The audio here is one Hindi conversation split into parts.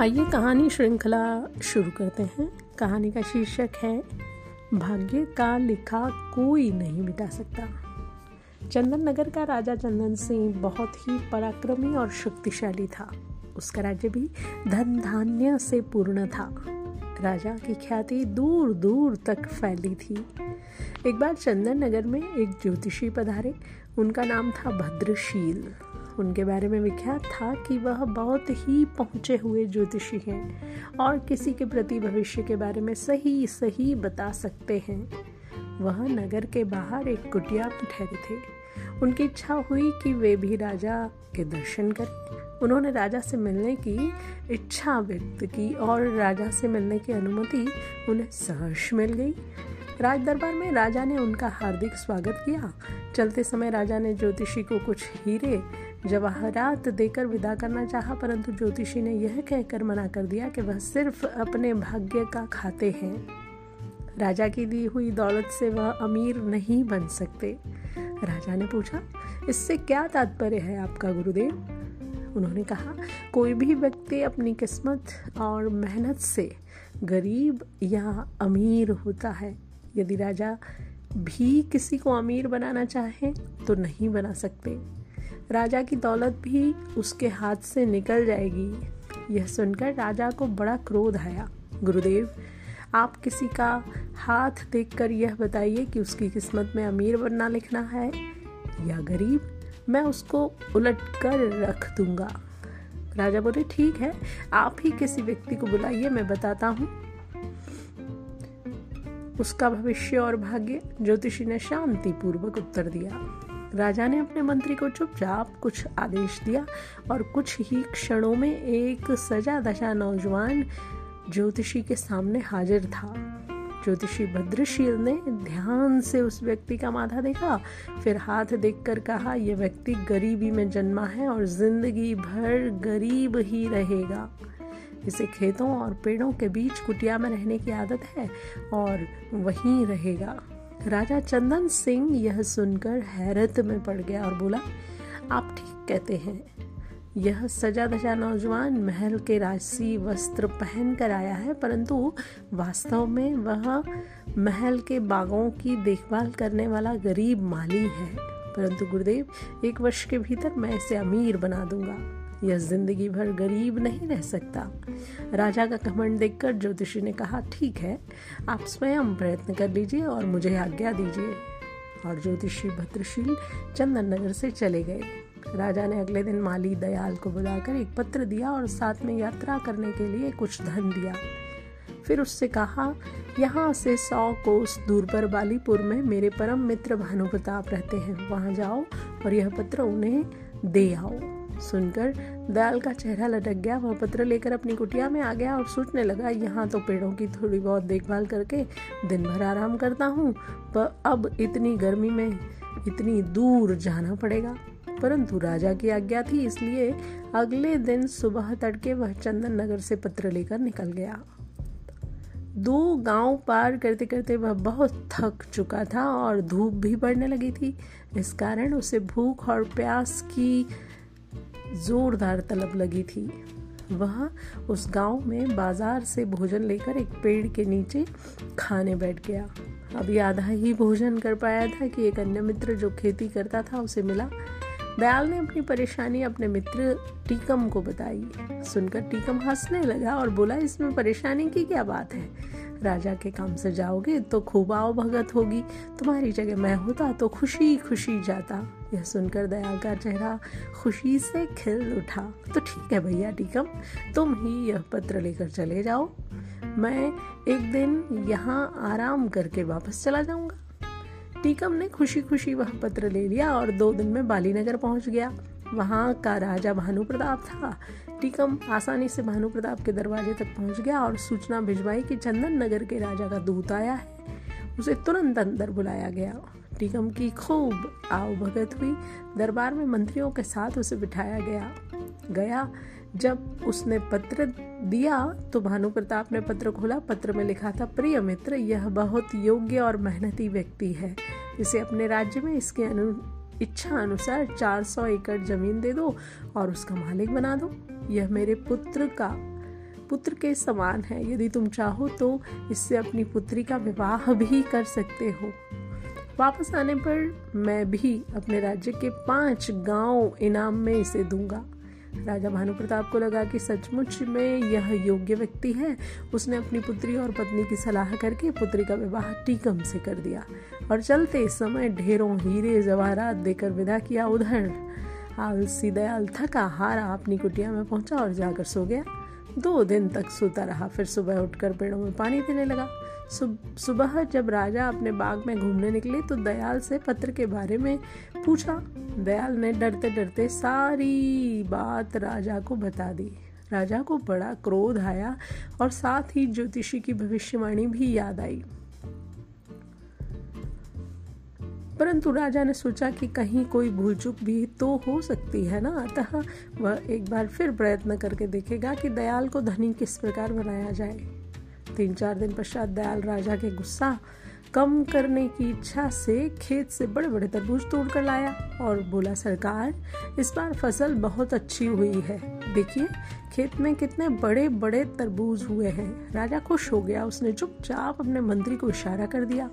आइए कहानी श्रृंखला शुरू करते हैं। कहानी का शीर्षक है, भाग्य का लिखा कोई नहीं मिटा सकता। चंदन नगर का राजा चंदन सिंह बहुत ही पराक्रमी और शक्तिशाली था। उसका राज्य भी धन धान्य से पूर्ण था। राजा की ख्याति दूर दूर तक फैली थी। एक बार चंदन नगर में एक ज्योतिषी पधारे। उनका नाम था भद्रशील। उनके बारे में विख्यात था कि वह बहुत ही पहुँचे हुए ज्योतिषी हैं और किसी के प्रति भविष्य के बारे में सही सही बता सकते हैं। वह नगर के बाहर एक कुटिया में ठहरे थे। उनकी इच्छा हुई कि वे भी राजा के दर्शन करें। उन्होंने राजा से मिलने की इच्छा व्यक्त की और राजा से मिलने की अनुमति उन्हें सहर्ष मिल गई। राज दरबार में राजा ने उनका हार्दिक स्वागत किया। चलते समय राजा ने ज्योतिषी को कुछ हीरे जवाहरात देकर विदा करना चाहा, परंतु ज्योतिषी ने यह कहकर मना कर दिया कि वह सिर्फ़ अपने भाग्य का खाते हैं। राजा की दी हुई दौलत से वह अमीर नहीं बन सकते। राजा ने पूछा, इससे क्या तात्पर्य है आपका, गुरुदेव? उन्होंने कहा, कोई भी व्यक्ति अपनी किस्मत और मेहनत से गरीब या अमीर होता है। यदि राजा भी किसी को अमीर बनाना चाहे तो नहीं बना सकते। राजा की दौलत भी उसके हाथ से निकल जाएगी। यह सुनकर राजा को बड़ा क्रोध आया। गुरुदेव, आप किसी का हाथ देखकर यह बताइए कि उसकी किस्मत में अमीर बनना लिखना है या गरीब, मैं उसको उलट कर रख दूँगा। राजा बोले, ठीक है, आप ही किसी व्यक्ति को बुलाइए, मैं बताता हूँ। उसका भविष्य और भाग्य ज्योतिषी ने शांति पूर्वक उत्तर दिया। राजा ने अपने मंत्री को चुपचाप कुछ आदेश दिया और कुछ ही क्षणों में एक सजा दशा नौजवान ज्योतिषी के सामने हाजिर था। ज्योतिषी भद्रशील ने ध्यान से उस व्यक्ति का माथा देखा, फिर हाथ देखकर कहा यह व्यक्ति गरीबी में जन्मा है और ज़िंदगी भर गरीब ही रहेगा। इसे खेतों और पेड़ों के बीच कुटिया में रहने की आदत है और वहीं रहेगा। राजा चंदन सिंह यह सुनकर हैरत में पड़ गया और बोला, आप ठीक कहते हैं। यह सजा धजा नौजवान महल के राजसी वस्त्र पहन कर आया है, परंतु वास्तव में वह महल के बागों की देखभाल करने वाला गरीब माली है। परंतु गुरुदेव, एक वर्ष के भीतर मैं इसे अमीर बना दूँगा। यह ज़िंदगी भर गरीब नहीं रह सकता। राजा का कमंड देखकर ज्योतिषी ने कहा, ठीक है, आप स्वयं प्रयत्न कर लीजिए और मुझे आज्ञा दीजिए। और ज्योतिषी भद्रशील चंदन नगर से चले गए। राजा ने अगले दिन माली दयाल को बुलाकर एक पत्र दिया और साथ में यात्रा करने के लिए कुछ धन दिया। फिर उससे कहा, यहाँ से सौ कोस दूर पर बालीपुर में मेरे परम मित्र भानु प्रताप रहते हैं। वहाँ जाओ और यह पत्र उन्हें दे आओ। सुनकर दयाल का चेहरा लटक गया। वह पत्र लेकर अपनी कुटिया में आ गया और सोचने लगा, यहाँ तो पेड़ों की थोड़ी बहुत देखभाल करके दिन भर आराम करता हूँ, पर अब इतनी गर्मी में इतनी दूर जाना पड़ेगा। परंतु राजा की आज्ञा थी, इसलिए अगले दिन सुबह तड़के वह चंदन नगर से पत्र लेकर निकल गया। दो गाँव पार करते करते वह बहुत थक चुका था और धूप भी पड़ने लगी थी। इस कारण उसे भूख और प्यास की जोरदार तलब लगी थी। वह उस गाँव में बाज़ार से भोजन लेकर एक पेड़ के नीचे खाने बैठ गया। अभी आधा ही भोजन कर पाया था कि एक अन्य मित्र जो खेती करता था उसे मिला। दयाल ने अपनी परेशानी अपने मित्र टीकम को बताई। सुनकर टीकम हंसने लगा और बोला, इसमें परेशानी की क्या बात है? राजा के काम से जाओगे तो खूब आओ भगत होगी। तुम्हारी जगह मैं होता तो खुशी खुशी जाता। यह सुनकर दया का चेहरा खुशी से खिल उठा। तो ठीक है भैया टीकम, तुम ही यह पत्र लेकर चले जाओ। मैं एक दिन यहाँ आराम करके वापस चला जाऊँगा। टीकम ने खुशी खुशी वह पत्र ले लिया और दो दिन में बालीनगर पहुँच गया। वहाँ का राजा भानु प्रताप था। टीकम आसानी से भानु प्रताप के दरवाजे तक पहुँच गया और सूचना भिजवाई कि चंदन नगर के राजा का दूत आया है। उसे तुरंत अंदर बुलाया गया। टीकम की खूब आओ भगत हुई। दरबार में मंत्रियों के साथ उसे बिठाया गया। गया। जब उसने पत्र दिया तो भानु प्रताप ने पत्र खोला। पत्र में लिखा था, प्रिय मित्र, यह बहुत योग्य और मेहनती व्यक्ति है। इसे अपने राज्य में इसके अनु इच्छा अनुसार 400 एकड़ ज़मीन दे दो और उसका मालिक बना दो। यह मेरे पुत्र का, पुत्र के समान है। यदि तुम चाहो तो इससे अपनी पुत्री का विवाह भी कर सकते हो। वापस आने पर मैं भी अपने राज्य के पाँच गाँव इनाम में इसे दूँगा। राजा भानु प्रताप को लगा कि सचमुच में यह योग्य व्यक्ति है। उसने अपनी पुत्री और पत्नी की सलाह करके पुत्री का विवाह टीकम से कर दिया और चलते समय ढेरों हीरे जवाहरात देकर विदा किया उधर। आलसी दयाल थका हारा अपनी कुटिया में पहुँचा और जाकर सो गया। दो दिन तक सोता रहा, फिर सुबह उठकर पेड़ों में पानी देने लगा। सुबह जब राजा अपने बाग में घूमने निकले तो दयाल से पत्र के बारे में पूछा। दयाल ने डरते डरते सारी बात राजा को बता दी। राजा को बड़ा क्रोध आया और साथ ही ज्योतिषी की भविष्यवाणी भी याद आई। परंतु राजा ने सोचा कि कहीं कोई भूल चूक भी तो हो सकती है ना? अतः वह एक बार फिर प्रयत्न करके देखेगा कि दयाल को धनी किस प्रकार बनाया जाए। तीन चार दिन पश्चात दयाल राजा के गुस्सा कम करने की इच्छा से खेत से बड़े बड़े तरबूज तोड़ कर लाया और बोला, सरकार, इस बार फ़सल बहुत अच्छी हुई है। देखिए, खेत में कितने बड़े बड़े तरबूज हुए हैं। राजा खुश हो गया। उसने चुपचाप अपने मंत्री को इशारा कर दिया।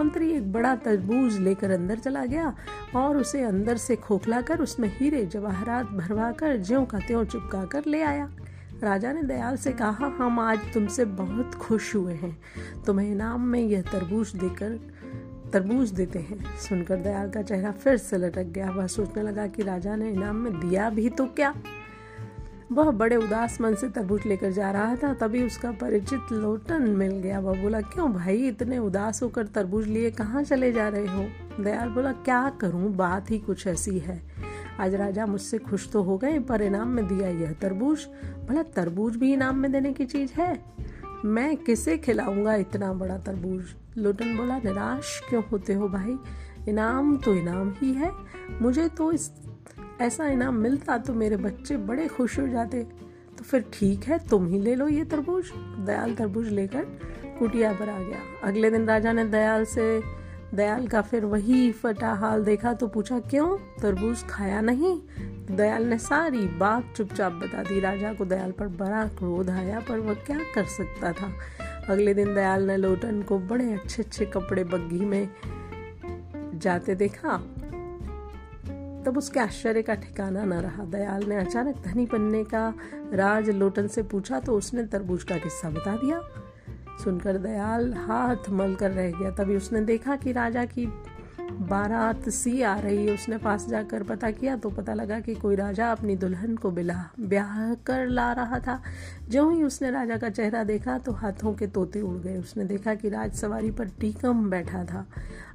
मंत्री एक बड़ा तरबूज लेकर अंदर चला गया और उसे अंदर से खोखला कर उसमें हीरे जवाहरात भरवा कर ज्यो का त्यों चिपका कर ले आया। राजा ने दयाल से कहा, हम आज तुमसे बहुत खुश हुए हैं। तुम्हें इनाम में यह तरबूज देकर, तरबूज देते हैं। सुनकर दयाल का चेहरा फिर से लटक गया। वह सोचने लगा कि राजा ने इनाम में दिया भी तो क्या। वह बड़े उदास मन से तरबूज लेकर जा रहा था, तभी उसका परिचित लोटन मिल गया। वह बोला, क्यों भाई, इतने उदास होकर तरबूज लिए कहाँ चले जा रहे हो? दयाल बोला, क्या करूँ? बात ही कुछ ऐसी है। आज राजा मुझसे खुश तो हो गए, पर इनाम में दिया यह तरबूज। भला तरबूज भी इनाम में देने की चीज़ है? मैं किसे खिलाऊँगा इतना बड़ा तरबूज? लोटन बोला, निराश क्यों होते हो भाई? इनाम तो इनाम ही है। मुझे तो इस ऐसा इनाम मिलता तो मेरे बच्चे बड़े खुश हो जाते। तो फिर ठीक है, तुम ही ले लो ये तरबूज। दयाल तरबूज लेकर कुटिया पर आ गया। अगले दिन राजा ने दयाल से, दयाल का फिर वही फटा हाल देखा तो पूछा, क्यों? तरबूज खाया नहीं? दयाल ने सारी बात चुपचाप बता दी। राजा को दयाल पर बड़ा क्रोध आया, पर वह क्या कर सकता था? अगले दिन दयाल ने लोटन को बड़े अच्छे अच्छे कपड़े बग्घी में जाते देखा। तब उसके आश्चर्य का ठिकाना न रहा। दयाल ने अचानक धनी बनने का राज लोटन से पूछा तो उसने तरबूज का किस्सा बता दिया। सुनकर दयाल हाथ मल कर रह गया। तभी उसने देखा कि राजा की बारात सी आ रही है। उसने पास जाकर पता किया तो पता लगा कि कोई राजा अपनी दुल्हन को बिला, ब्याह कर ला रहा था। जो ही उसने राजा का चेहरा देखा तो हाथों के तोते उड़ गए। उसने देखा कि राज सवारी पर टीकम बैठा था।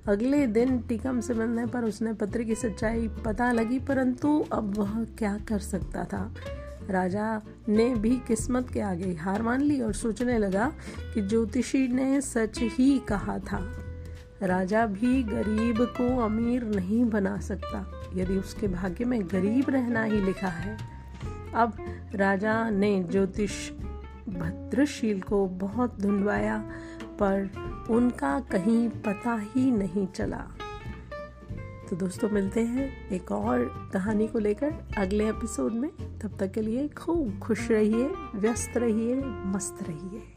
अगले दिन टीकम से मिलने पर उसने पत्र की सच्चाई पता लगी, परंतु अब वह क्या कर सकता था? राजा ने भी किस्मत के आगे हार मान ली और सोचने लगा कि ज्योतिषी ने सच ही कहा था। राजा भी गरीब को अमीर नहीं बना सकता। यदि उसके भाग्य में गरीब रहना ही लिखा है, अब राजा ने ज्योतिष भद्रशील को बहुत ढूंढवाया, पर उनका कहीं पता ही नहीं चला। तो दोस्तों, मिलते हैं एक और कहानी को लेकर अगले एपिसोड में। तब तक के लिए खूब खुश रहिए, व्यस्त रहिए, मस्त रहिए।